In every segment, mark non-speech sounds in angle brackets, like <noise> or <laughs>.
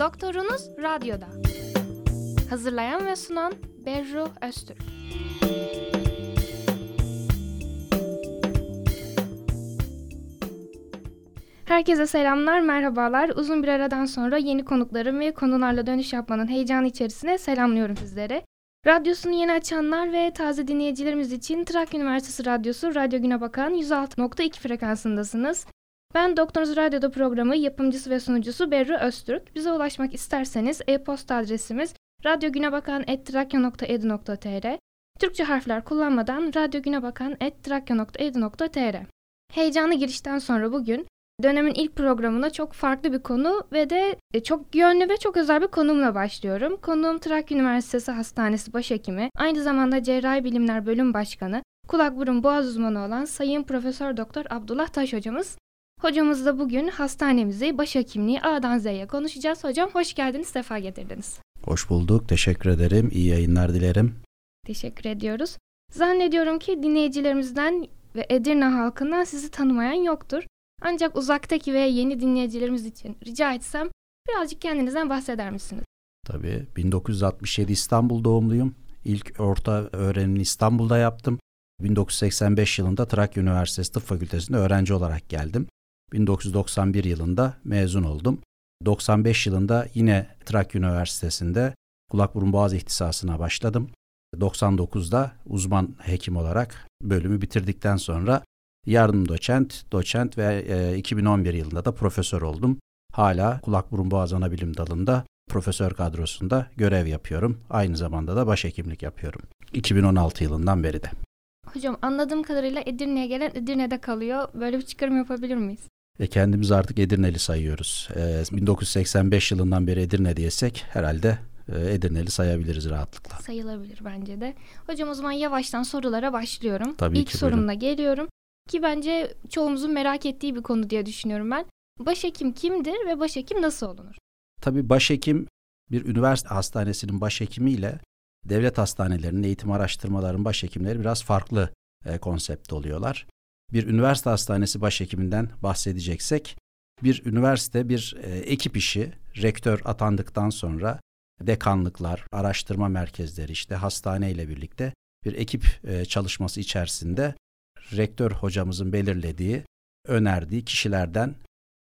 Doktorunuz Radyo'da. Hazırlayan ve sunan Berru Öztürk. Herkese selamlar, merhabalar. Uzun bir aradan sonra yeni konuklarım ve konularla dönüş yapmanın heyecanı içerisine selamlıyorum sizlere. Radyosunu yeni açanlar ve taze dinleyicilerimiz için Trakya Üniversitesi Radyosu Radyo Güne Bakan 106.2 frekansındasınız. Ben Doktorunuz Radyo'da programı yapımcısı ve sunucusu Berru Öztürk. Bize ulaşmak isterseniz e-posta adresimiz radyogünebakan.edu.tr Türkçe harfler kullanmadan radyogünebakan.edu.tr Heyecanlı girişten sonra bugün dönemin ilk programına çok farklı bir konu ve de e, çok yönlü ve çok özel bir konumla başlıyorum. Konuğum Trakya Üniversitesi Hastanesi Başhekimi, aynı zamanda Cerrahi Bilimler Bölüm Başkanı, kulak burun boğaz uzmanı olan Sayın Profesör Doktor Abdullah Taş hocamız. Hocamızla bugün hastanemizi, başhekimliği A'dan Z'ye konuşacağız. Hocam hoş geldiniz, sefa getirdiniz. Hoş bulduk, teşekkür ederim. İyi yayınlar dilerim. Teşekkür ediyoruz. Zannediyorum ki dinleyicilerimizden ve Edirne halkından sizi tanımayan yoktur. Ancak uzaktaki ve yeni dinleyicilerimiz için rica etsem birazcık kendinizden bahseder misiniz? Tabii. 1967 İstanbul doğumluyum. İlk orta öğrenimini İstanbul'da yaptım. 1985 yılında Trakya Üniversitesi Tıp Fakültesi'nde öğrenci olarak geldim. 1991 yılında mezun oldum. 95 yılında yine Trakya Üniversitesi'nde kulak burun boğaz ihtisasına başladım. 99'da uzman hekim olarak bölümü bitirdikten sonra yardım doçent, doçent ve e, 2011 yılında da profesör oldum. Hala kulak burun boğaz ana bilim dalında profesör kadrosunda görev yapıyorum. Aynı zamanda da başhekimlik yapıyorum. 2016 yılından beri de. Hocam anladığım kadarıyla Edirne'ye gelen Edirne'de kalıyor. Böyle bir çıkarım yapabilir miyiz? E kendimiz artık Edirneli sayıyoruz. E, 1985 yılından beri Edirne diyesek herhalde e, Edirneli sayabiliriz rahatlıkla. Sayılabilir bence de. Hocam o zaman yavaştan sorulara başlıyorum. Tabii İlk ki, sorumla buyurun. geliyorum. Ki bence çoğumuzun merak ettiği bir konu diye düşünüyorum ben. Başhekim kimdir ve başhekim nasıl olunur? Tabii başhekim bir üniversite hastanesinin başhekimiyle devlet hastanelerinin eğitim araştırmaların başhekimleri biraz farklı e, konsepte oluyorlar. Bir üniversite hastanesi başhekiminden bahsedeceksek bir üniversite bir e, ekip işi rektör atandıktan sonra dekanlıklar, araştırma merkezleri işte hastane ile birlikte bir ekip e, çalışması içerisinde rektör hocamızın belirlediği, önerdiği kişilerden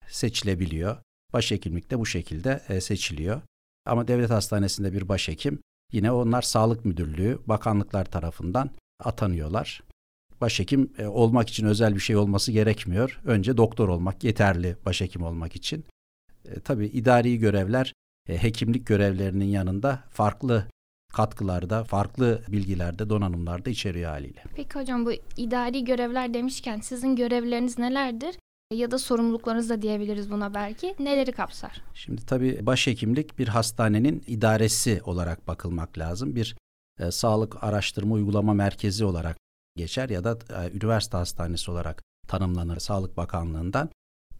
seçilebiliyor. Başhekimlik de bu şekilde e, seçiliyor. Ama devlet hastanesinde bir başhekim yine onlar sağlık müdürlüğü, bakanlıklar tarafından atanıyorlar. Başhekim e, olmak için özel bir şey olması gerekmiyor. Önce doktor olmak yeterli başhekim olmak için. E, tabii idari görevler e, hekimlik görevlerinin yanında farklı katkılarda, farklı bilgilerde, donanımlarda içeriyor haliyle. Peki hocam bu idari görevler demişken sizin görevleriniz nelerdir? Ya da sorumluluklarınız da diyebiliriz buna belki. Neleri kapsar? Şimdi tabii başhekimlik bir hastanenin idaresi olarak bakılmak lazım. Bir e, sağlık araştırma uygulama merkezi olarak geçer ya da e, üniversite hastanesi olarak tanımlanır Sağlık Bakanlığı'ndan.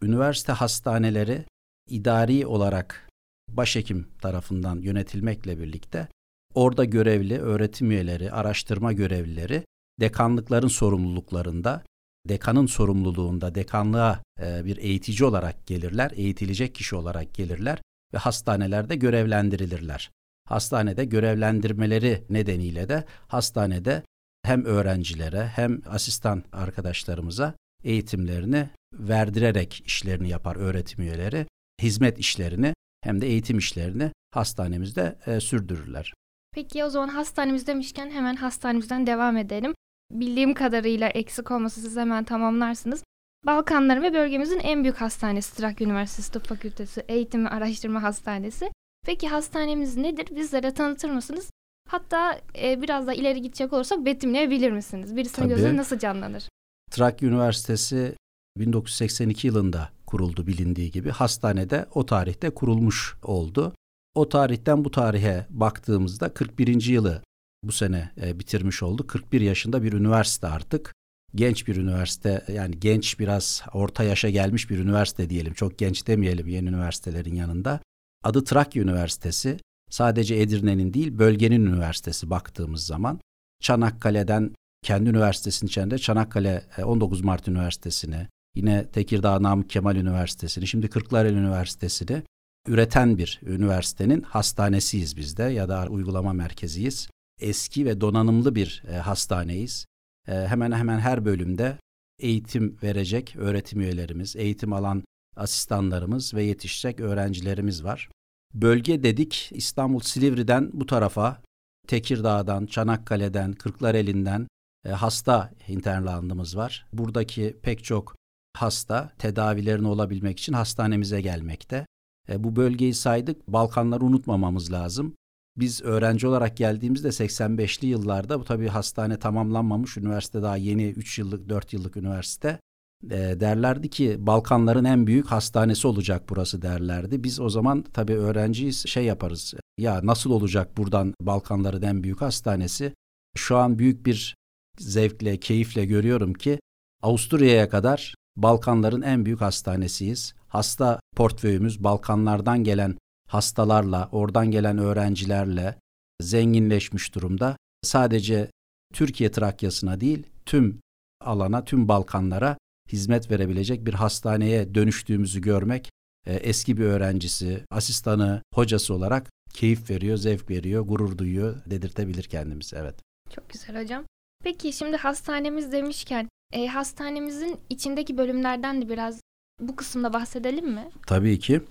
Üniversite hastaneleri idari olarak başhekim tarafından yönetilmekle birlikte orada görevli öğretim üyeleri, araştırma görevlileri dekanlıkların sorumluluklarında, dekanın sorumluluğunda dekanlığa e, bir eğitici olarak gelirler, eğitilecek kişi olarak gelirler ve hastanelerde görevlendirilirler. Hastanede görevlendirmeleri nedeniyle de hastanede hem öğrencilere hem asistan arkadaşlarımıza eğitimlerini verdirerek işlerini yapar öğretim üyeleri. Hizmet işlerini hem de eğitim işlerini hastanemizde e, sürdürürler. Peki o zaman hastanemiz demişken hemen hastanemizden devam edelim. Bildiğim kadarıyla eksik olması siz hemen tamamlarsınız. Balkanların ve bölgemizin en büyük hastanesi Trakya Üniversitesi Tıp Fakültesi Eğitim ve Araştırma Hastanesi. Peki hastanemiz nedir? Bizlere tanıtır mısınız? Hatta e, biraz da ileri gidecek olursak betimleyebilir misiniz? Birisinin Tabii. gözüne nasıl canlanır? Trakya Üniversitesi 1982 yılında kuruldu bilindiği gibi. Hastanede o tarihte kurulmuş oldu. O tarihten bu tarihe baktığımızda 41. yılı bu sene e, bitirmiş oldu. 41 yaşında bir üniversite artık. Genç bir üniversite yani genç biraz orta yaşa gelmiş bir üniversite diyelim. Çok genç demeyelim yeni üniversitelerin yanında. Adı Trakya Üniversitesi. Sadece Edirne'nin değil bölgenin üniversitesi baktığımız zaman. Çanakkale'den kendi üniversitesinin içinde Çanakkale e, 19 Mart Üniversitesi'ni, yine Tekirdağ Namık Kemal Üniversitesi'ni, şimdi Kırklareli Üniversitesi'ni üreten bir üniversitenin hastanesiyiz biz de ya da uygulama merkeziyiz. Eski ve donanımlı bir e, hastaneyiz. E, hemen hemen her bölümde eğitim verecek öğretim üyelerimiz, eğitim alan asistanlarımız ve yetişecek öğrencilerimiz var. Bölge dedik İstanbul Silivri'den bu tarafa Tekirdağ'dan, Çanakkale'den, Kırklareli'nden e, hasta internalandımız var. Buradaki pek çok hasta tedavilerini olabilmek için hastanemize gelmekte. E, bu bölgeyi saydık. Balkanları unutmamamız lazım. Biz öğrenci olarak geldiğimizde 85'li yıllarda bu tabii hastane tamamlanmamış. Üniversite daha yeni 3 yıllık 4 yıllık üniversite. E, derlerdi ki Balkanların en büyük hastanesi olacak burası derlerdi. Biz o zaman tabii öğrenciyiz şey yaparız. Ya nasıl olacak buradan Balkanların en büyük hastanesi? Şu an büyük bir zevkle, keyifle görüyorum ki Avusturya'ya kadar Balkanların en büyük hastanesiyiz. Hasta portföyümüz Balkanlardan gelen hastalarla, oradan gelen öğrencilerle zenginleşmiş durumda. Sadece Türkiye Trakyası'na değil, tüm alana, tüm Balkanlara hizmet verebilecek bir hastaneye dönüştüğümüzü görmek e, eski bir öğrencisi, asistanı, hocası olarak keyif veriyor, zevk veriyor, gurur duyuyor dedirtebilir kendimizi. Evet. Çok güzel hocam. Peki şimdi hastanemiz demişken e, hastanemizin içindeki bölümlerden de biraz bu kısımda bahsedelim mi? Tabii ki.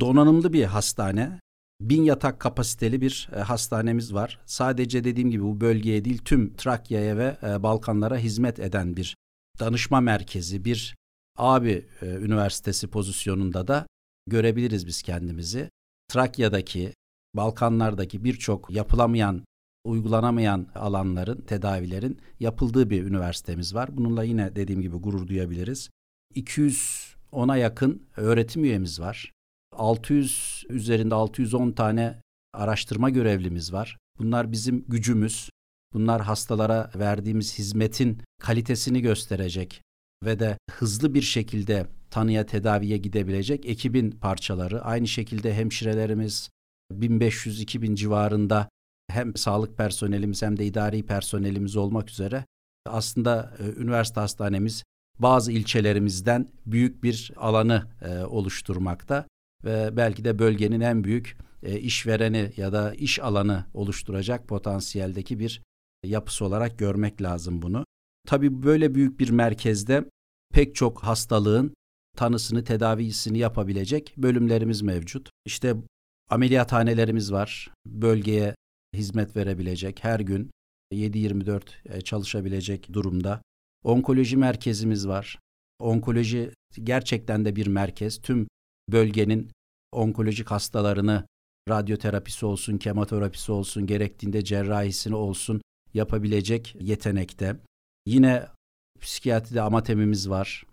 Donanımlı bir hastane. Bin yatak kapasiteli bir e, hastanemiz var. Sadece dediğim gibi bu bölgeye değil tüm Trakya'ya ve e, Balkanlara hizmet eden bir danışma merkezi, bir abi e, üniversitesi pozisyonunda da görebiliriz biz kendimizi. Trakya'daki, Balkanlardaki birçok yapılamayan uygulanamayan alanların, tedavilerin yapıldığı bir üniversitemiz var. Bununla yine dediğim gibi gurur duyabiliriz. 210'a yakın öğretim üyemiz var. 600 üzerinde 610 tane araştırma görevlimiz var. Bunlar bizim gücümüz. Bunlar hastalara verdiğimiz hizmetin kalitesini gösterecek ve de hızlı bir şekilde tanıya tedaviye gidebilecek ekibin parçaları. Aynı şekilde hemşirelerimiz 1500-2000 civarında hem sağlık personelimiz hem de idari personelimiz olmak üzere aslında e, üniversite hastanemiz bazı ilçelerimizden büyük bir alanı e, oluşturmakta ve belki de bölgenin en büyük e, işvereni ya da iş alanı oluşturacak potansiyeldeki bir yapısı olarak görmek lazım bunu. Tabii böyle büyük bir merkezde pek çok hastalığın tanısını, tedavisini yapabilecek bölümlerimiz mevcut. İşte ameliyathanelerimiz var. Bölgeye hizmet verebilecek, her gün 7-24 e, çalışabilecek durumda. Onkoloji merkezimiz var. Onkoloji gerçekten de bir merkez. Tüm bölgenin onkolojik hastalarını radyoterapisi olsun, kemoterapisi olsun, gerektiğinde cerrahisini olsun yapabilecek yetenekte. Yine psikiyatride amatemimiz var.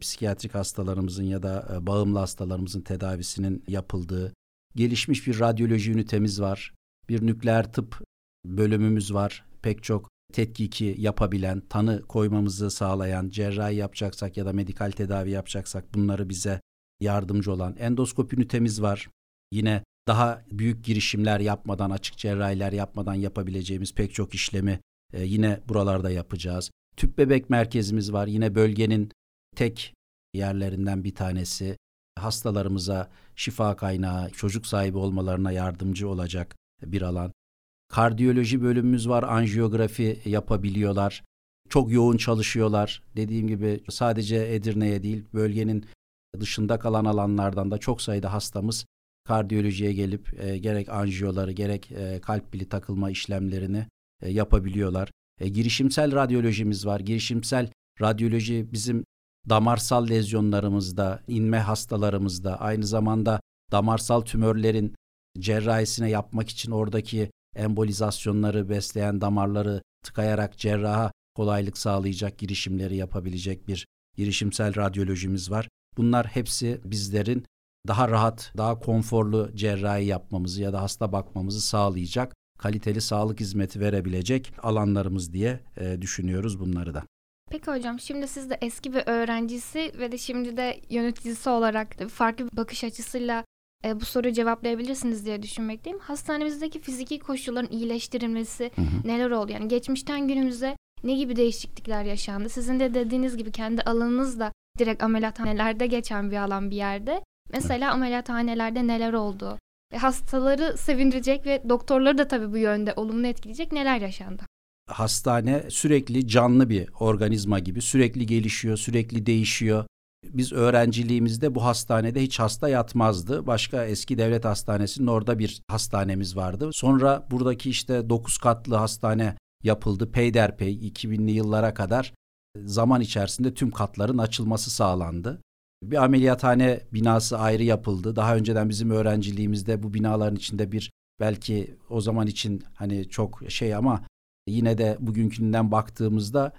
Psikiyatrik hastalarımızın ya da e, bağımlı hastalarımızın tedavisinin yapıldığı gelişmiş bir radyoloji ünitemiz var bir nükleer tıp bölümümüz var. Pek çok tetkiki yapabilen, tanı koymamızı sağlayan, cerrahi yapacaksak ya da medikal tedavi yapacaksak bunları bize yardımcı olan endoskopi ünitemiz var. Yine daha büyük girişimler yapmadan, açık cerrahiler yapmadan yapabileceğimiz pek çok işlemi e, yine buralarda yapacağız. Tüp bebek merkezimiz var. Yine bölgenin tek yerlerinden bir tanesi. Hastalarımıza şifa kaynağı, çocuk sahibi olmalarına yardımcı olacak bir alan. Kardiyoloji bölümümüz var, anjiyografi yapabiliyorlar. Çok yoğun çalışıyorlar. Dediğim gibi sadece Edirne'ye değil, bölgenin dışında kalan alanlardan da çok sayıda hastamız kardiyolojiye gelip e, gerek anjiyoları gerek e, kalp bili takılma işlemlerini e, yapabiliyorlar. E, girişimsel radyolojimiz var. Girişimsel radyoloji bizim damarsal lezyonlarımızda, inme hastalarımızda, aynı zamanda damarsal tümörlerin cerrahisine yapmak için oradaki embolizasyonları besleyen damarları tıkayarak cerraha kolaylık sağlayacak girişimleri yapabilecek bir girişimsel radyolojimiz var. Bunlar hepsi bizlerin daha rahat, daha konforlu cerrahi yapmamızı ya da hasta bakmamızı sağlayacak, kaliteli sağlık hizmeti verebilecek alanlarımız diye e, düşünüyoruz bunları da. Peki hocam şimdi siz de eski bir öğrencisi ve de şimdi de yöneticisi olarak farklı bir bakış açısıyla e, bu soruyu cevaplayabilirsiniz diye düşünmekteyim. Hastanemizdeki fiziki koşulların iyileştirilmesi hı hı. neler oldu? Yani geçmişten günümüze ne gibi değişiklikler yaşandı? Sizin de dediğiniz gibi kendi alanınız da direkt ameliyathanelerde geçen bir alan bir yerde. Mesela ameliyathanelerde neler oldu? Ve hastaları sevindirecek ve doktorları da tabii bu yönde olumlu etkileyecek neler yaşandı? Hastane sürekli canlı bir organizma gibi sürekli gelişiyor, sürekli değişiyor. Biz öğrenciliğimizde bu hastanede hiç hasta yatmazdı. Başka eski devlet hastanesinin orada bir hastanemiz vardı. Sonra buradaki işte 9 katlı hastane yapıldı peyderpey 2000'li yıllara kadar zaman içerisinde tüm katların açılması sağlandı. Bir ameliyathane binası ayrı yapıldı. Daha önceden bizim öğrenciliğimizde bu binaların içinde bir belki o zaman için hani çok şey ama yine de bugünkünden baktığımızda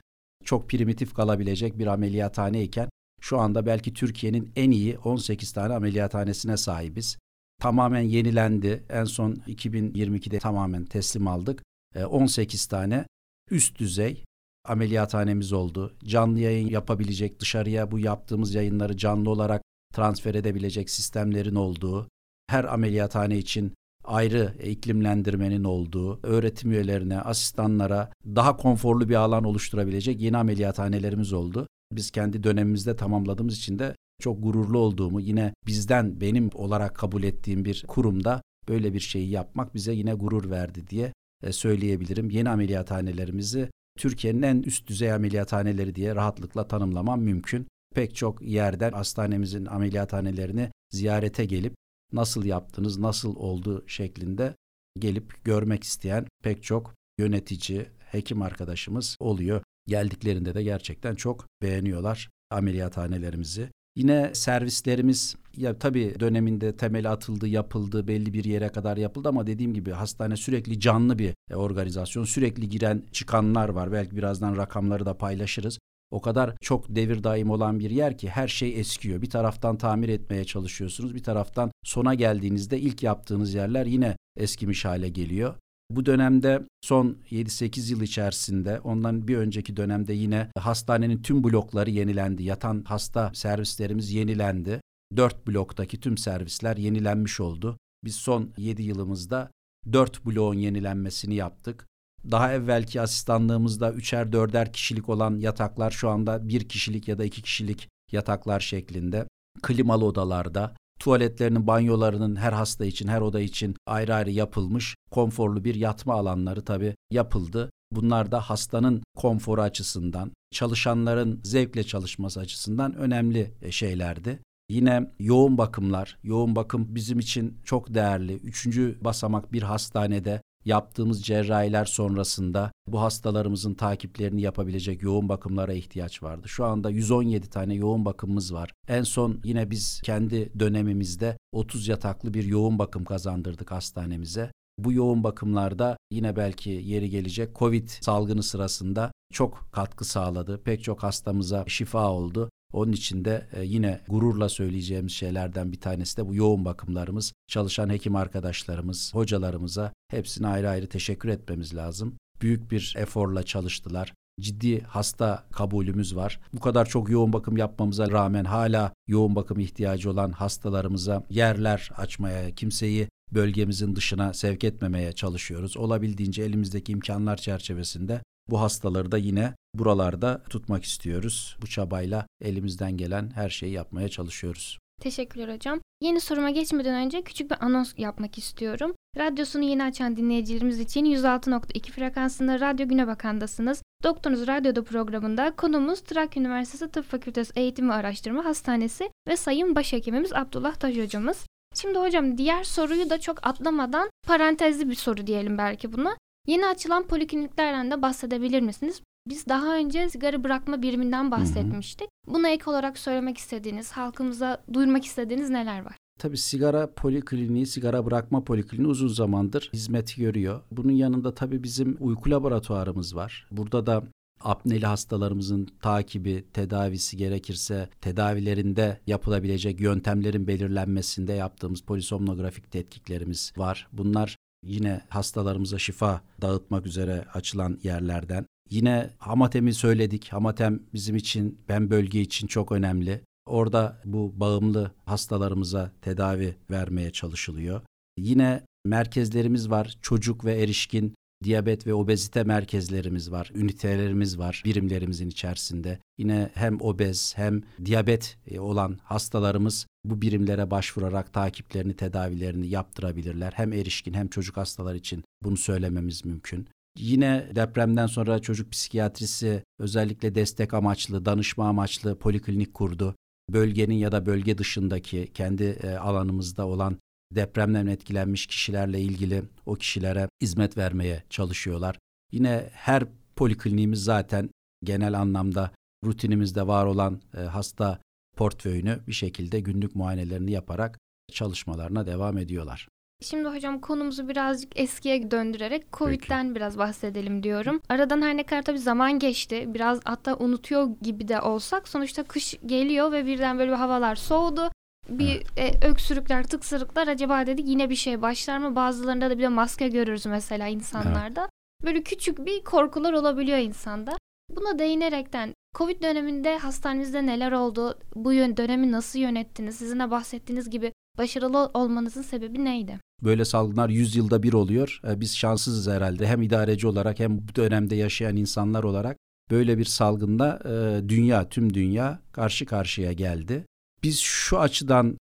çok primitif kalabilecek bir ameliyathane iken şu anda belki Türkiye'nin en iyi 18 tane ameliyathanesine sahibiz. Tamamen yenilendi. En son 2022'de tamamen teslim aldık. 18 ee, tane üst düzey ameliyathanemiz oldu. Canlı yayın yapabilecek, dışarıya bu yaptığımız yayınları canlı olarak transfer edebilecek sistemlerin olduğu, her ameliyathane için ayrı iklimlendirmenin olduğu, öğretim üyelerine, asistanlara daha konforlu bir alan oluşturabilecek yeni ameliyathanelerimiz oldu. Biz kendi dönemimizde tamamladığımız için de çok gururlu olduğumu, yine bizden benim olarak kabul ettiğim bir kurumda böyle bir şeyi yapmak bize yine gurur verdi diye e, söyleyebilirim. Yeni ameliyathanelerimizi Türkiye'nin en üst düzey ameliyathaneleri diye rahatlıkla tanımlamam mümkün. Pek çok yerden hastanemizin ameliyathanelerini ziyarete gelip nasıl yaptınız, nasıl oldu şeklinde gelip görmek isteyen pek çok yönetici, hekim arkadaşımız oluyor. Geldiklerinde de gerçekten çok beğeniyorlar ameliyathanelerimizi. Yine servislerimiz ya tabii döneminde temeli atıldı, yapıldı, belli bir yere kadar yapıldı ama dediğim gibi hastane sürekli canlı bir e, organizasyon. Sürekli giren çıkanlar var. Belki birazdan rakamları da paylaşırız. O kadar çok devir daim olan bir yer ki her şey eskiyor. Bir taraftan tamir etmeye çalışıyorsunuz. Bir taraftan sona geldiğinizde ilk yaptığınız yerler yine eskimiş hale geliyor. Bu dönemde son 7-8 yıl içerisinde ondan bir önceki dönemde yine hastanenin tüm blokları yenilendi. Yatan hasta servislerimiz yenilendi. Dört bloktaki tüm servisler yenilenmiş oldu. Biz son 7 yılımızda dört bloğun yenilenmesini yaptık. Daha evvelki asistanlığımızda üçer dörder kişilik olan yataklar şu anda bir kişilik ya da iki kişilik yataklar şeklinde. Klimalı odalarda Tuvaletlerinin, banyolarının her hasta için, her oda için ayrı ayrı yapılmış konforlu bir yatma alanları tabii yapıldı. Bunlar da hastanın konforu açısından, çalışanların zevkle çalışması açısından önemli e, şeylerdi. Yine yoğun bakımlar, yoğun bakım bizim için çok değerli. Üçüncü basamak bir hastanede yaptığımız cerrahiler sonrasında bu hastalarımızın takiplerini yapabilecek yoğun bakımlara ihtiyaç vardı. Şu anda 117 tane yoğun bakımımız var. En son yine biz kendi dönemimizde 30 yataklı bir yoğun bakım kazandırdık hastanemize. Bu yoğun bakımlarda yine belki yeri gelecek Covid salgını sırasında çok katkı sağladı. Pek çok hastamıza şifa oldu. Onun için de e, yine gururla söyleyeceğimiz şeylerden bir tanesi de bu yoğun bakımlarımız. Çalışan hekim arkadaşlarımız, hocalarımıza hepsine ayrı ayrı teşekkür etmemiz lazım. Büyük bir eforla çalıştılar ciddi hasta kabulümüz var. Bu kadar çok yoğun bakım yapmamıza rağmen hala yoğun bakım ihtiyacı olan hastalarımıza yerler açmaya, kimseyi bölgemizin dışına sevk etmemeye çalışıyoruz. Olabildiğince elimizdeki imkanlar çerçevesinde bu hastaları da yine buralarda tutmak istiyoruz. Bu çabayla elimizden gelen her şeyi yapmaya çalışıyoruz. Teşekkürler hocam. Yeni soruma geçmeden önce küçük bir anons yapmak istiyorum. Radyosunu yeni açan dinleyicilerimiz için 106.2 frekansında Radyo Güne Bakan'dasınız. Doktorunuz Radyo'da programında konumuz Trakya Üniversitesi Tıp Fakültesi Eğitim ve Araştırma Hastanesi ve Sayın Başhekimimiz Abdullah Taş hocamız. Şimdi hocam diğer soruyu da çok atlamadan parantezli bir soru diyelim belki buna. Yeni açılan polikliniklerden de bahsedebilir misiniz? Biz daha önce sigara bırakma biriminden bahsetmiştik. Hı hı. Buna ek olarak söylemek istediğiniz, halkımıza duyurmak istediğiniz neler var? Tabii sigara polikliniği, sigara bırakma polikliniği uzun zamandır hizmet görüyor. Bunun yanında tabii bizim uyku laboratuvarımız var. Burada da apneli hastalarımızın takibi, tedavisi gerekirse tedavilerinde yapılabilecek yöntemlerin belirlenmesinde yaptığımız polisomnografik tetkiklerimiz var. Bunlar yine hastalarımıza şifa dağıtmak üzere açılan yerlerden. Yine Hamatem'i söyledik. Hamatem bizim için, ben bölge için çok önemli. Orada bu bağımlı hastalarımıza tedavi vermeye çalışılıyor. Yine merkezlerimiz var. Çocuk ve erişkin diyabet ve obezite merkezlerimiz var, ünitelerimiz var birimlerimizin içerisinde. Yine hem obez hem diyabet e, olan hastalarımız bu birimlere başvurarak takiplerini, tedavilerini yaptırabilirler. Hem erişkin hem çocuk hastalar için bunu söylememiz mümkün. Yine depremden sonra çocuk psikiyatrisi özellikle destek amaçlı, danışma amaçlı poliklinik kurdu. Bölgenin ya da bölge dışındaki kendi e, alanımızda olan depremden etkilenmiş kişilerle ilgili o kişilere hizmet vermeye çalışıyorlar. Yine her polikliniğimiz zaten genel anlamda rutinimizde var olan e, hasta portföyünü bir şekilde günlük muayenelerini yaparak çalışmalarına devam ediyorlar. Şimdi hocam konumuzu birazcık eskiye döndürerek Covid'den Peki. biraz bahsedelim diyorum. Aradan her ne kadar tabii zaman geçti. Biraz hatta unutuyor gibi de olsak sonuçta kış geliyor ve birden böyle havalar soğudu. Bir evet. e, öksürükler, tıksırıklar acaba dedik yine bir şey başlar mı? Bazılarında da bir de maske görürüz mesela insanlarda. Evet. Böyle küçük bir korkular olabiliyor insanda. Buna değinerekten Covid döneminde hastanenizde neler oldu? Bu yön dönemi nasıl yönettiniz? Sizin de bahsettiğiniz gibi başarılı olmanızın sebebi neydi? Böyle salgınlar 100 yılda bir oluyor. Ee, biz şanssızız herhalde. Hem idareci olarak hem bu dönemde yaşayan insanlar olarak böyle bir salgında e, dünya, tüm dünya karşı karşıya geldi. Biz şu açıdan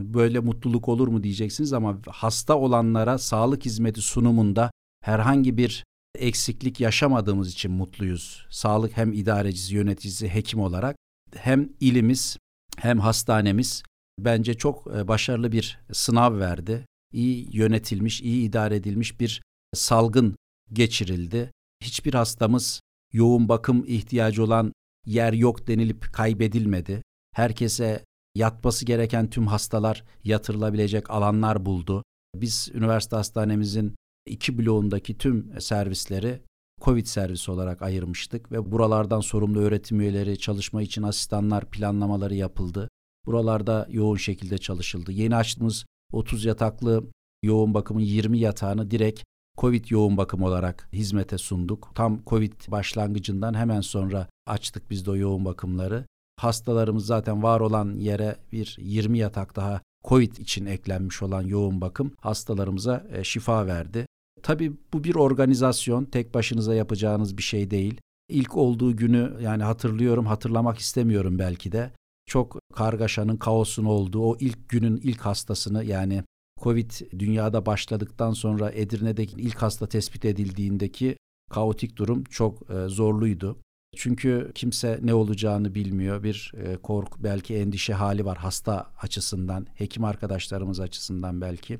böyle mutluluk olur mu diyeceksiniz ama hasta olanlara sağlık hizmeti sunumunda herhangi bir eksiklik yaşamadığımız için mutluyuz. Sağlık hem idarecisi, yöneticisi, hekim olarak hem ilimiz hem hastanemiz bence çok e, başarılı bir sınav verdi. İyi yönetilmiş, iyi idare edilmiş bir salgın geçirildi. Hiçbir hastamız yoğun bakım ihtiyacı olan yer yok denilip kaybedilmedi. Herkese yatması gereken tüm hastalar yatırılabilecek alanlar buldu. Biz üniversite hastanemizin iki bloğundaki tüm servisleri Covid servisi olarak ayırmıştık ve buralardan sorumlu öğretim üyeleri, çalışma için asistanlar planlamaları yapıldı. Buralarda yoğun şekilde çalışıldı. Yeni açtığımız 30 yataklı yoğun bakımın 20 yatağını direkt Covid yoğun bakım olarak hizmete sunduk. Tam Covid başlangıcından hemen sonra açtık biz de o yoğun bakımları. Hastalarımız zaten var olan yere bir 20 yatak daha Covid için eklenmiş olan yoğun bakım hastalarımıza e, şifa verdi. Tabii bu bir organizasyon, tek başınıza yapacağınız bir şey değil. İlk olduğu günü yani hatırlıyorum, hatırlamak istemiyorum belki de. Çok kargaşanın, kaosun olduğu o ilk günün ilk hastasını yani Covid dünyada başladıktan sonra Edirne'deki ilk hasta tespit edildiğindeki kaotik durum çok e, zorluydu. Çünkü kimse ne olacağını bilmiyor. Bir e, korku, belki endişe hali var hasta açısından, hekim arkadaşlarımız açısından belki.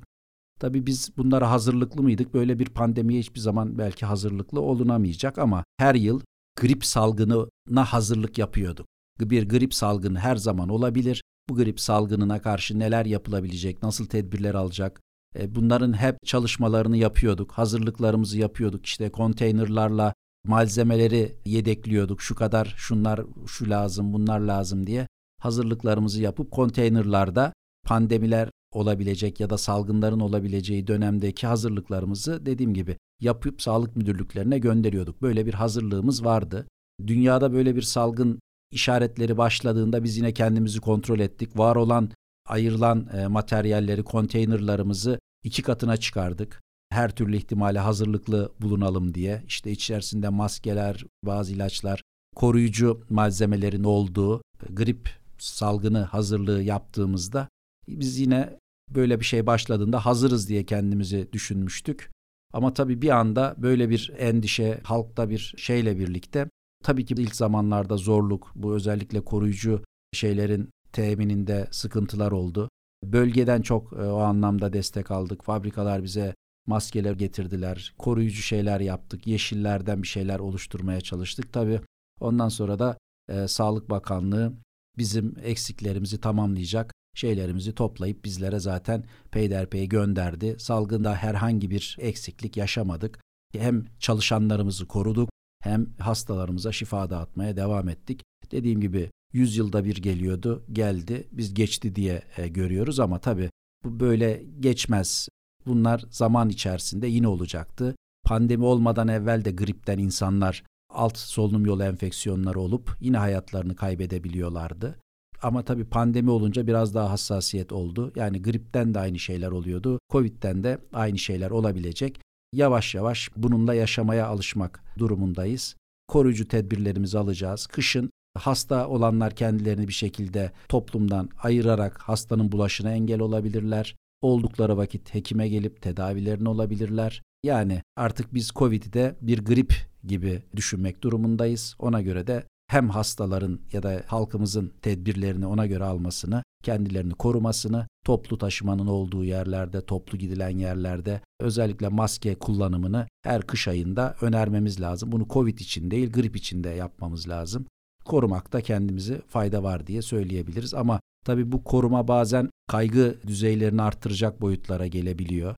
Tabii biz bunlara hazırlıklı mıydık? Böyle bir pandemiye hiçbir zaman belki hazırlıklı olunamayacak ama her yıl grip salgınına hazırlık yapıyorduk. Bir grip salgını her zaman olabilir. Bu grip salgınına karşı neler yapılabilecek, nasıl tedbirler alacak? E, bunların hep çalışmalarını yapıyorduk, hazırlıklarımızı yapıyorduk. İşte konteynerlarla malzemeleri yedekliyorduk. Şu kadar şunlar şu lazım, bunlar lazım diye hazırlıklarımızı yapıp konteynerlarda pandemiler olabilecek ya da salgınların olabileceği dönemdeki hazırlıklarımızı dediğim gibi yapıp sağlık müdürlüklerine gönderiyorduk. Böyle bir hazırlığımız vardı. Dünyada böyle bir salgın işaretleri başladığında biz yine kendimizi kontrol ettik. Var olan ayrılan e, materyalleri, konteynerlarımızı iki katına çıkardık. Her türlü ihtimale hazırlıklı bulunalım diye. İşte içerisinde maskeler, bazı ilaçlar, koruyucu malzemelerin olduğu grip salgını hazırlığı yaptığımızda biz yine böyle bir şey başladığında hazırız diye kendimizi düşünmüştük. Ama tabii bir anda böyle bir endişe halkta bir şeyle birlikte tabii ki ilk zamanlarda zorluk, bu özellikle koruyucu şeylerin temininde sıkıntılar oldu. Bölgeden çok e, o anlamda destek aldık. Fabrikalar bize maskeler getirdiler, koruyucu şeyler yaptık, yeşillerden bir şeyler oluşturmaya çalıştık. Tabii ondan sonra da e, Sağlık Bakanlığı bizim eksiklerimizi tamamlayacak şeylerimizi toplayıp bizlere zaten peyderpey gönderdi. Salgında herhangi bir eksiklik yaşamadık. Hem çalışanlarımızı koruduk hem hastalarımıza şifa dağıtmaya devam ettik. Dediğim gibi 100 yılda bir geliyordu, geldi. Biz geçti diye e, görüyoruz ama tabii bu böyle geçmez. Bunlar zaman içerisinde yine olacaktı. Pandemi olmadan evvel de gripten insanlar alt solunum yolu enfeksiyonları olup yine hayatlarını kaybedebiliyorlardı. Ama tabii pandemi olunca biraz daha hassasiyet oldu. Yani gripten de aynı şeyler oluyordu. Covid'den de aynı şeyler olabilecek. yavaş yavaş bununla yaşamaya alışmak durumundayız. Koruyucu tedbirlerimizi alacağız. Kışın hasta olanlar kendilerini bir şekilde toplumdan ayırarak hastanın bulaşına engel olabilirler. Oldukları vakit hekime gelip tedavilerini olabilirler. Yani artık biz Covid'i de bir grip gibi düşünmek durumundayız. Ona göre de hem hastaların ya da halkımızın tedbirlerini ona göre almasını, kendilerini korumasını, toplu taşımanın olduğu yerlerde, toplu gidilen yerlerde özellikle maske kullanımını her kış ayında önermemiz lazım. Bunu Covid için değil, grip için de yapmamız lazım. Korumakta kendimizi fayda var diye söyleyebiliriz ama tabii bu koruma bazen kaygı düzeylerini arttıracak boyutlara gelebiliyor.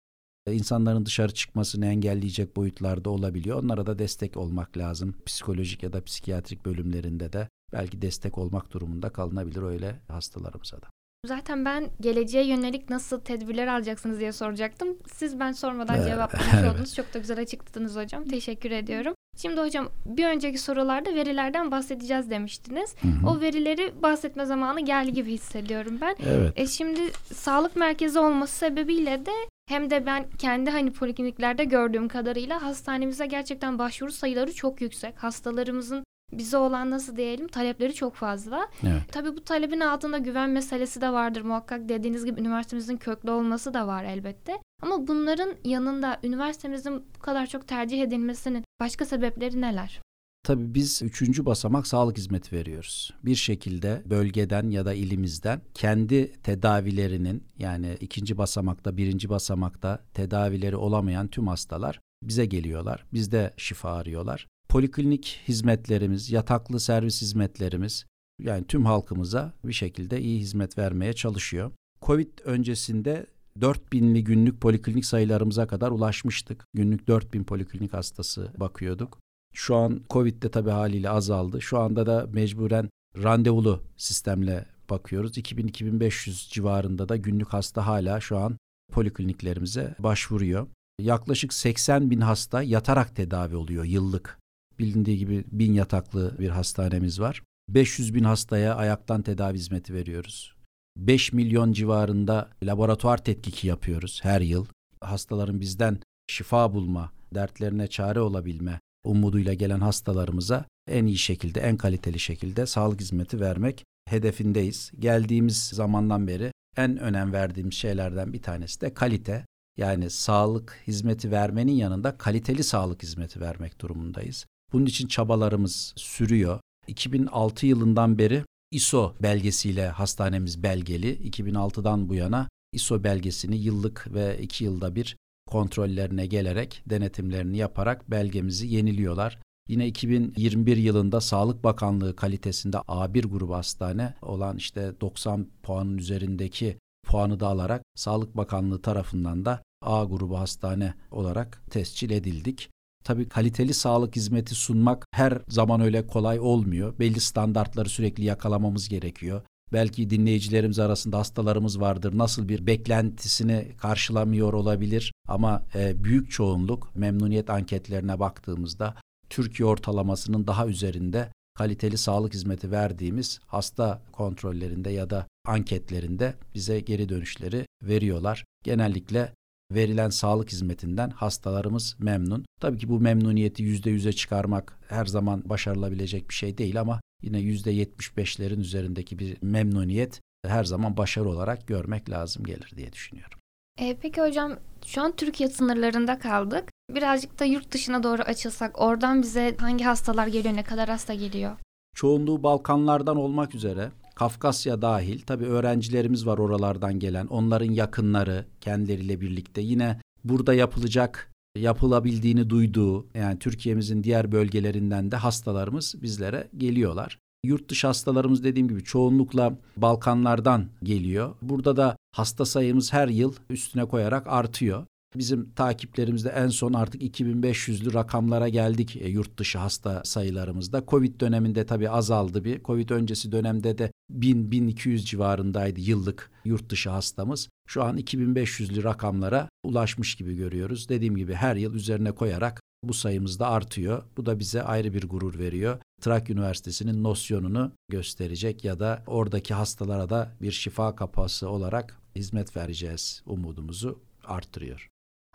İnsanların dışarı çıkmasını engelleyecek boyutlarda olabiliyor. Onlara da destek olmak lazım. Psikolojik ya da psikiyatrik bölümlerinde de belki destek olmak durumunda kalınabilir öyle hastalarımıza da. Zaten ben geleceğe yönelik nasıl tedbirler alacaksınız diye soracaktım. Siz ben sormadan cevaplamış <laughs> oldunuz. Çok da güzel açıkladınız hocam. Teşekkür ediyorum. Şimdi hocam bir önceki sorularda verilerden bahsedeceğiz demiştiniz. Hı hı. O verileri bahsetme zamanı geldi gibi hissediyorum ben. Evet. E şimdi sağlık merkezi olması sebebiyle de hem de ben kendi hani polikliniklerde gördüğüm kadarıyla hastanemize gerçekten başvuru sayıları çok yüksek. Hastalarımızın bize olan nasıl diyelim talepleri çok fazla. Evet. Tabii bu talebin altında güven meselesi de vardır muhakkak. Dediğiniz gibi üniversitemizin köklü olması da var elbette. Ama bunların yanında üniversitemizin bu kadar çok tercih edilmesinin başka sebepleri neler? Tabii biz üçüncü basamak sağlık hizmeti veriyoruz. Bir şekilde bölgeden ya da ilimizden kendi tedavilerinin yani ikinci basamakta, birinci basamakta tedavileri olamayan tüm hastalar bize geliyorlar. Bizde şifa arıyorlar. Poliklinik hizmetlerimiz, yataklı servis hizmetlerimiz yani tüm halkımıza bir şekilde iyi hizmet vermeye çalışıyor. Covid öncesinde 4000'li günlük poliklinik sayılarımıza kadar ulaşmıştık. Günlük 4000 poliklinik hastası bakıyorduk. Şu an Covid'de tabii haliyle azaldı. Şu anda da mecburen randevulu sistemle bakıyoruz. 2000-2500 civarında da günlük hasta hala şu an polikliniklerimize başvuruyor. Yaklaşık 80 bin hasta yatarak tedavi oluyor yıllık. Bilindiği gibi bin yataklı bir hastanemiz var. 500 bin hastaya ayaktan tedavi hizmeti veriyoruz. 5 milyon civarında laboratuvar tetkiki yapıyoruz her yıl. Hastaların bizden şifa bulma, dertlerine çare olabilme umuduyla gelen hastalarımıza en iyi şekilde, en kaliteli şekilde sağlık hizmeti vermek hedefindeyiz. Geldiğimiz zamandan beri en önem verdiğimiz şeylerden bir tanesi de kalite. Yani sağlık hizmeti vermenin yanında kaliteli sağlık hizmeti vermek durumundayız. Bunun için çabalarımız sürüyor. 2006 yılından beri ISO belgesiyle hastanemiz belgeli. 2006'dan bu yana ISO belgesini yıllık ve iki yılda bir kontrollerine gelerek denetimlerini yaparak belgemizi yeniliyorlar. Yine 2021 yılında Sağlık Bakanlığı kalitesinde A1 grubu hastane olan işte 90 puanın üzerindeki puanı da alarak Sağlık Bakanlığı tarafından da A grubu hastane olarak tescil edildik. Tabii kaliteli sağlık hizmeti sunmak her zaman öyle kolay olmuyor. Belli standartları sürekli yakalamamız gerekiyor. Belki dinleyicilerimiz arasında hastalarımız vardır. Nasıl bir beklentisini karşılamıyor olabilir ama e, büyük çoğunluk memnuniyet anketlerine baktığımızda Türkiye ortalamasının daha üzerinde kaliteli sağlık hizmeti verdiğimiz hasta kontrollerinde ya da anketlerinde bize geri dönüşleri veriyorlar. Genellikle verilen sağlık hizmetinden hastalarımız memnun. Tabii ki bu memnuniyeti yüzde yüze çıkarmak her zaman başarılabilecek bir şey değil ama yine yüzde yetmiş beşlerin üzerindeki bir memnuniyet her zaman başarı olarak görmek lazım gelir diye düşünüyorum. E, peki hocam şu an Türkiye sınırlarında kaldık. Birazcık da yurt dışına doğru açılsak oradan bize hangi hastalar geliyor, ne kadar hasta geliyor? Çoğunluğu Balkanlardan olmak üzere Kafkasya dahil tabi öğrencilerimiz var oralardan gelen. Onların yakınları kendileriyle birlikte yine burada yapılacak yapılabildiğini duyduğu yani Türkiye'mizin diğer bölgelerinden de hastalarımız bizlere geliyorlar. Yurt dışı hastalarımız dediğim gibi çoğunlukla Balkanlardan geliyor. Burada da hasta sayımız her yıl üstüne koyarak artıyor. Bizim takiplerimizde en son artık 2500'lü rakamlara geldik e, yurt dışı hasta sayılarımızda. Covid döneminde tabii azaldı bir. Covid öncesi dönemde de 1000-1200 civarındaydı yıllık yurt dışı hastamız. Şu an 2500'lü rakamlara ulaşmış gibi görüyoruz. Dediğim gibi her yıl üzerine koyarak bu sayımız da artıyor. Bu da bize ayrı bir gurur veriyor. Trakya Üniversitesi'nin nosyonunu gösterecek ya da oradaki hastalara da bir şifa kapası olarak hizmet vereceğiz umudumuzu arttırıyor.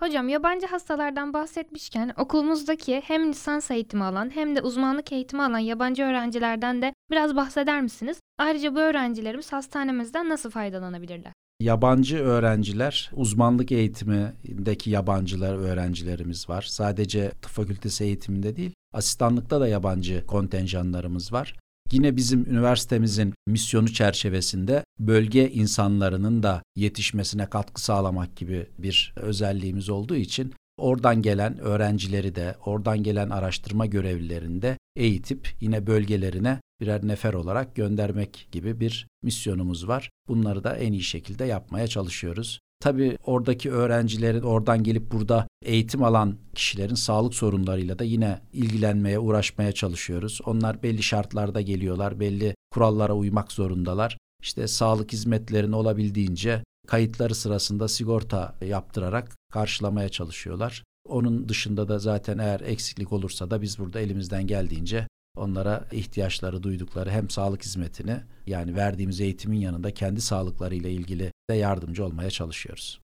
Hocam yabancı hastalardan bahsetmişken okulumuzdaki hem lisans eğitimi alan hem de uzmanlık eğitimi alan yabancı öğrencilerden de biraz bahseder misiniz? Ayrıca bu öğrencilerimiz hastanemizden nasıl faydalanabilirler? Yabancı öğrenciler, uzmanlık eğitimindeki yabancılar öğrencilerimiz var. Sadece tıp fakültesi eğitiminde değil, asistanlıkta da yabancı kontenjanlarımız var. Yine bizim üniversitemizin misyonu çerçevesinde bölge insanlarının da yetişmesine katkı sağlamak gibi bir özelliğimiz olduğu için oradan gelen öğrencileri de, oradan gelen araştırma görevlilerini de eğitip yine bölgelerine birer nefer olarak göndermek gibi bir misyonumuz var. Bunları da en iyi şekilde yapmaya çalışıyoruz. Tabii oradaki öğrencilerin oradan gelip burada eğitim alan kişilerin sağlık sorunlarıyla da yine ilgilenmeye, uğraşmaya çalışıyoruz. Onlar belli şartlarda geliyorlar, belli kurallara uymak zorundalar. İşte sağlık hizmetlerini olabildiğince kayıtları sırasında sigorta yaptırarak karşılamaya çalışıyorlar. Onun dışında da zaten eğer eksiklik olursa da biz burada elimizden geldiğince onlara ihtiyaçları duydukları hem sağlık hizmetini yani verdiğimiz eğitimin yanında kendi sağlıklarıyla ilgili de yardımcı olmaya çalışıyoruz.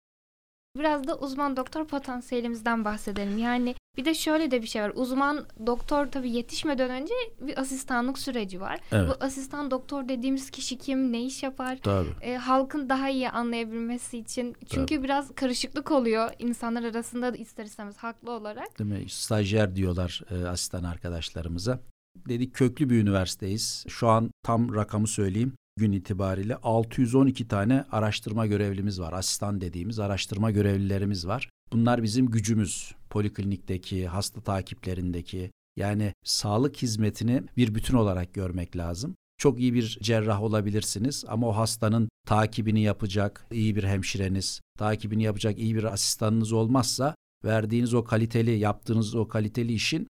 Biraz da uzman doktor potansiyelimizden bahsedelim. Yani bir de şöyle de bir şey var. Uzman doktor tabii yetişmeden önce bir asistanlık süreci var. Evet. Bu asistan doktor dediğimiz kişi kim, ne iş yapar? Tabii. E, halkın daha iyi anlayabilmesi için. Çünkü Tabii. biraz karışıklık oluyor insanlar arasında da ister istemez haklı olarak. Değil mi? Stajyer diyorlar e, asistan arkadaşlarımıza. Dedik köklü bir üniversiteyiz. Şu an tam rakamı söyleyeyim. Gün itibariyle 612 tane araştırma görevlimiz var. Asistan dediğimiz araştırma görevlilerimiz var. Bunlar bizim gücümüz. Poliklinikteki, hasta takiplerindeki yani sağlık hizmetini bir bütün olarak görmek lazım. Çok iyi bir cerrah olabilirsiniz ama o hastanın takibini yapacak iyi bir hemşireniz, takibini yapacak iyi bir asistanınız olmazsa verdiğiniz o kaliteli, yaptığınız o kaliteli işin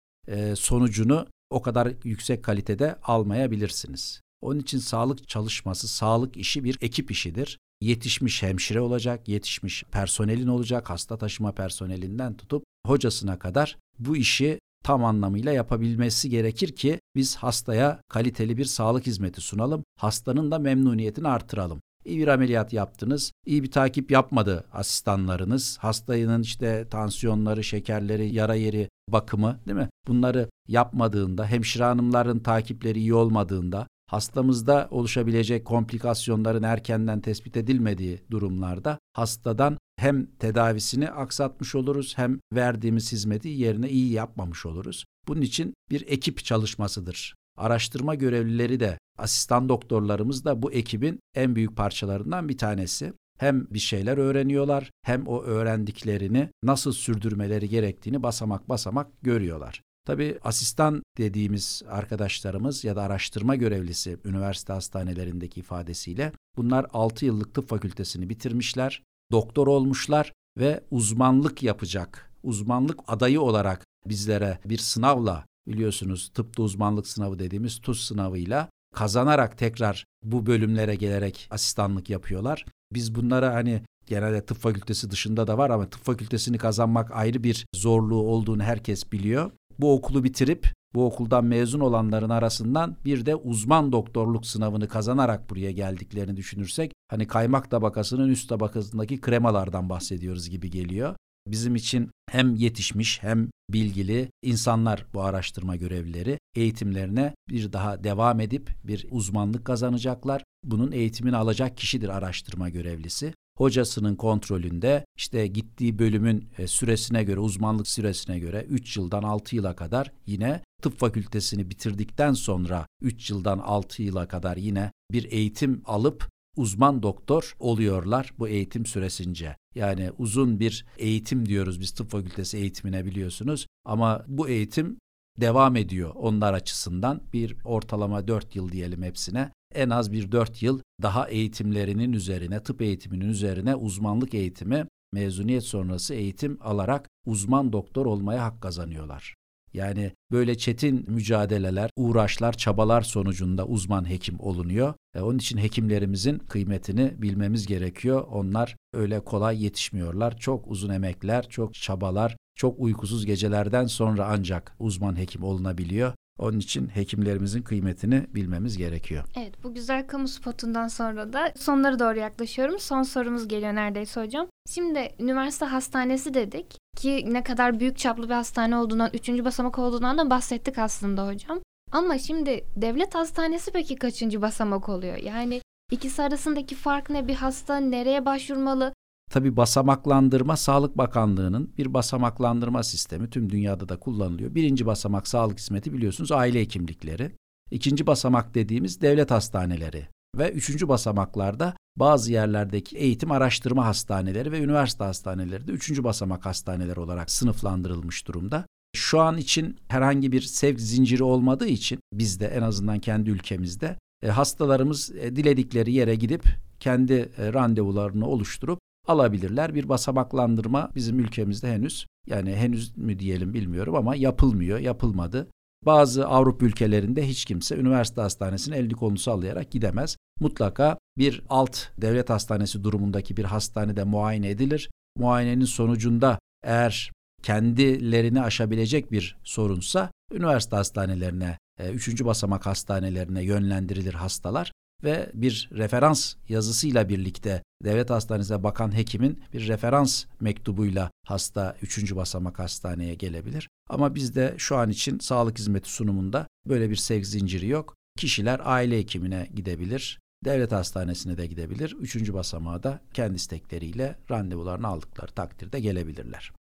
sonucunu o kadar yüksek kalitede almayabilirsiniz. Onun için sağlık çalışması, sağlık işi bir ekip işidir. Yetişmiş hemşire olacak, yetişmiş personelin olacak, hasta taşıma personelinden tutup hocasına kadar bu işi tam anlamıyla yapabilmesi gerekir ki biz hastaya kaliteli bir sağlık hizmeti sunalım, hastanın da memnuniyetini artıralım. İyi bir ameliyat yaptınız, iyi bir takip yapmadı asistanlarınız, hastanın işte tansiyonları, şekerleri, yara yeri bakımı değil mi? Bunları yapmadığında, hemşire hanımların takipleri iyi olmadığında, hastamızda oluşabilecek komplikasyonların erkenden tespit edilmediği durumlarda hastadan hem tedavisini aksatmış oluruz hem verdiğimiz hizmeti yerine iyi yapmamış oluruz. Bunun için bir ekip çalışmasıdır. Araştırma görevlileri de asistan doktorlarımız da bu ekibin en büyük parçalarından bir tanesi. Hem bir şeyler öğreniyorlar hem o öğrendiklerini nasıl sürdürmeleri gerektiğini basamak basamak görüyorlar. Tabii asistan dediğimiz arkadaşlarımız ya da araştırma görevlisi üniversite hastanelerindeki ifadesiyle bunlar 6 yıllık tıp fakültesini bitirmişler, doktor olmuşlar ve uzmanlık yapacak, uzmanlık adayı olarak bizlere bir sınavla biliyorsunuz tıpta uzmanlık sınavı dediğimiz TUS sınavıyla kazanarak tekrar bu bölümlere gelerek asistanlık yapıyorlar. Biz bunlara hani genelde tıp fakültesi dışında da var ama tıp fakültesini kazanmak ayrı bir zorluğu olduğunu herkes biliyor bu okulu bitirip bu okuldan mezun olanların arasından bir de uzman doktorluk sınavını kazanarak buraya geldiklerini düşünürsek hani kaymak tabakasının üst tabakasındaki kremalardan bahsediyoruz gibi geliyor. Bizim için hem yetişmiş hem bilgili insanlar bu araştırma görevlileri eğitimlerine bir daha devam edip bir uzmanlık kazanacaklar. Bunun eğitimini alacak kişidir araştırma görevlisi hocasının kontrolünde işte gittiği bölümün e, süresine göre, uzmanlık süresine göre 3 yıldan 6 yıla kadar yine tıp fakültesini bitirdikten sonra 3 yıldan 6 yıla kadar yine bir eğitim alıp uzman doktor oluyorlar bu eğitim süresince. Yani uzun bir eğitim diyoruz biz tıp fakültesi eğitimine biliyorsunuz ama bu eğitim devam ediyor onlar açısından bir ortalama 4 yıl diyelim hepsine en az bir dört yıl daha eğitimlerinin üzerine, tıp eğitiminin üzerine uzmanlık eğitimi, mezuniyet sonrası eğitim alarak uzman doktor olmaya hak kazanıyorlar. Yani böyle çetin mücadeleler, uğraşlar, çabalar sonucunda uzman hekim olunuyor. E onun için hekimlerimizin kıymetini bilmemiz gerekiyor. Onlar öyle kolay yetişmiyorlar. Çok uzun emekler, çok çabalar, çok uykusuz gecelerden sonra ancak uzman hekim olunabiliyor. Onun için hekimlerimizin kıymetini bilmemiz gerekiyor. Evet bu güzel kamu spotundan sonra da sonlara doğru yaklaşıyorum. Son sorumuz geliyor neredeyse hocam. Şimdi üniversite hastanesi dedik ki ne kadar büyük çaplı bir hastane olduğundan, üçüncü basamak olduğundan da bahsettik aslında hocam. Ama şimdi devlet hastanesi peki kaçıncı basamak oluyor? Yani ikisi arasındaki fark ne? Bir hasta nereye başvurmalı? Tabi basamaklandırma Sağlık Bakanlığı'nın bir basamaklandırma sistemi tüm dünyada da kullanılıyor. Birinci basamak sağlık hizmeti biliyorsunuz aile hekimlikleri. İkinci basamak dediğimiz devlet hastaneleri ve üçüncü basamaklarda bazı yerlerdeki eğitim araştırma hastaneleri ve üniversite hastaneleri de üçüncü basamak hastaneler olarak sınıflandırılmış durumda. Şu an için herhangi bir sevk zinciri olmadığı için bizde en azından kendi ülkemizde e, hastalarımız e, diledikleri yere gidip kendi e, randevularını oluşturup alabilirler. Bir basamaklandırma bizim ülkemizde henüz yani henüz mü diyelim bilmiyorum ama yapılmıyor, yapılmadı. Bazı Avrupa ülkelerinde hiç kimse üniversite hastanesine elini kolunu sallayarak gidemez. Mutlaka bir alt devlet hastanesi durumundaki bir hastanede muayene edilir. Muayenenin sonucunda eğer kendilerini aşabilecek bir sorunsa üniversite hastanelerine, e, üçüncü basamak hastanelerine yönlendirilir hastalar ve bir referans yazısıyla birlikte devlet hastanesine bakan hekimin bir referans mektubuyla hasta üçüncü basamak hastaneye gelebilir. Ama bizde şu an için sağlık hizmeti sunumunda böyle bir sevk zinciri yok. Kişiler aile hekimine gidebilir, devlet hastanesine de gidebilir. Üçüncü basamağa da kendi istekleriyle randevularını aldıkları takdirde gelebilirler.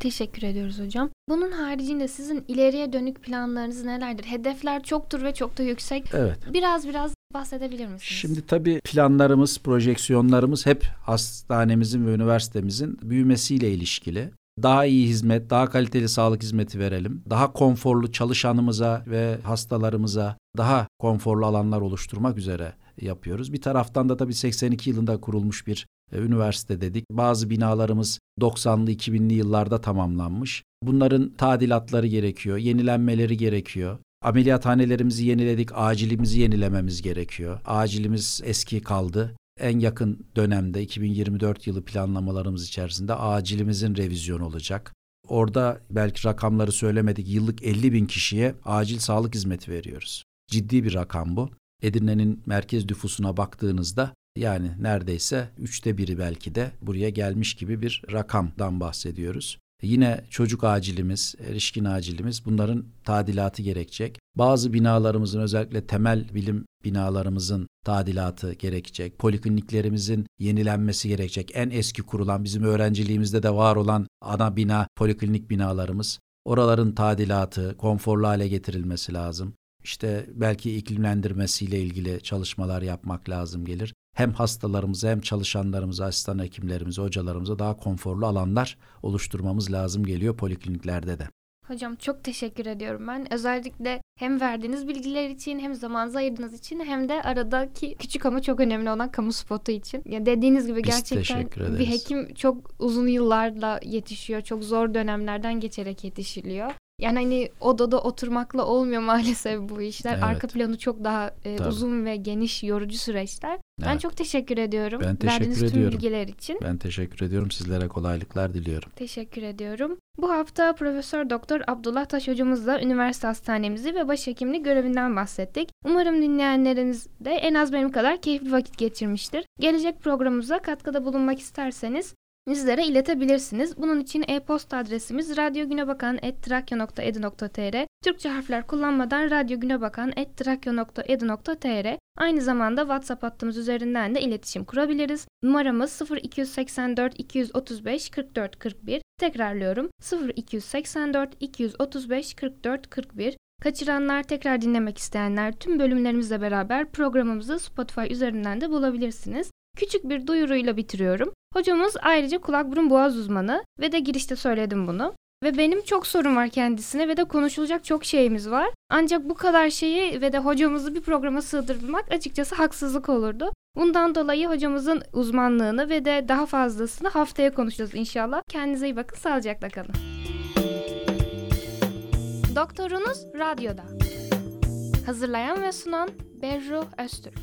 Teşekkür ediyoruz hocam. Bunun haricinde sizin ileriye dönük planlarınız nelerdir? Hedefler çoktur ve çok da yüksek. Evet. Biraz biraz bahsedebilir misiniz? Şimdi tabii planlarımız, projeksiyonlarımız hep hastanemizin ve üniversitemizin büyümesiyle ilişkili. Daha iyi hizmet, daha kaliteli sağlık hizmeti verelim. Daha konforlu çalışanımıza ve hastalarımıza daha konforlu alanlar oluşturmak üzere yapıyoruz. Bir taraftan da tabii 82 yılında kurulmuş bir e, üniversite dedik. Bazı binalarımız 90'lı 2000'li yıllarda tamamlanmış. Bunların tadilatları gerekiyor, yenilenmeleri gerekiyor. Ameliyathanelerimizi yeniledik, acilimizi yenilememiz gerekiyor. Acilimiz eski kaldı. En yakın dönemde 2024 yılı planlamalarımız içerisinde acilimizin revizyonu olacak. Orada belki rakamları söylemedik yıllık 50 bin kişiye acil sağlık hizmeti veriyoruz. Ciddi bir rakam bu. Edirne'nin merkez nüfusuna baktığınızda yani neredeyse üçte biri belki de buraya gelmiş gibi bir rakamdan bahsediyoruz. Yine çocuk acilimiz, erişkin acilimiz bunların tadilatı gerekecek. Bazı binalarımızın özellikle temel bilim binalarımızın tadilatı gerekecek. Polikliniklerimizin yenilenmesi gerekecek. En eski kurulan bizim öğrenciliğimizde de var olan ana bina poliklinik binalarımız. Oraların tadilatı, konforlu hale getirilmesi lazım. İşte belki iklimlendirmesiyle ilgili çalışmalar yapmak lazım gelir hem hastalarımıza hem çalışanlarımıza, asistan hekimlerimize, hocalarımıza daha konforlu alanlar oluşturmamız lazım geliyor polikliniklerde de. Hocam çok teşekkür ediyorum ben. Özellikle hem verdiğiniz bilgiler için hem zamanınızı ayırdığınız için hem de aradaki küçük ama çok önemli olan kamu spotu için. Ya dediğiniz gibi Biz gerçekten bir hekim çok uzun yıllarla yetişiyor. Çok zor dönemlerden geçerek yetişiliyor. Yani hani odada oturmakla olmuyor <laughs> maalesef bu işler. Evet. Arka planı çok daha e, uzun ve geniş, yorucu süreçler. Evet. Ben çok teşekkür ediyorum. Ben teşekkür Verdiğiniz ediyorum. tüm bilgiler için. Ben teşekkür ediyorum. Sizlere kolaylıklar diliyorum. Teşekkür ediyorum. Bu hafta Profesör Doktor Abdullah Taş hocamızla üniversite hastanemizi ve başhekimlik görevinden bahsettik. Umarım dinleyenleriniz de en az benim kadar keyifli vakit geçirmiştir. Gelecek programımıza katkıda bulunmak isterseniz bizlere iletebilirsiniz. Bunun için e-posta adresimiz radyogünebakan.trakya.edu.tr Türkçe harfler kullanmadan radyogünebakan.trakya.edu.tr Aynı zamanda WhatsApp hattımız üzerinden de iletişim kurabiliriz. Numaramız 0284 235 44 41. Tekrarlıyorum 0284 235 44 41. Kaçıranlar, tekrar dinlemek isteyenler tüm bölümlerimizle beraber programımızı Spotify üzerinden de bulabilirsiniz. Küçük bir duyuruyla bitiriyorum. Hocamız ayrıca kulak burun boğaz uzmanı ve de girişte söyledim bunu. Ve benim çok sorun var kendisine ve de konuşulacak çok şeyimiz var. Ancak bu kadar şeyi ve de hocamızı bir programa sığdırmak açıkçası haksızlık olurdu. Bundan dolayı hocamızın uzmanlığını ve de daha fazlasını haftaya konuşacağız inşallah. Kendinize iyi bakın, sağlıcakla kalın. Doktorunuz Radyo'da. Hazırlayan ve sunan Berru Öztürk.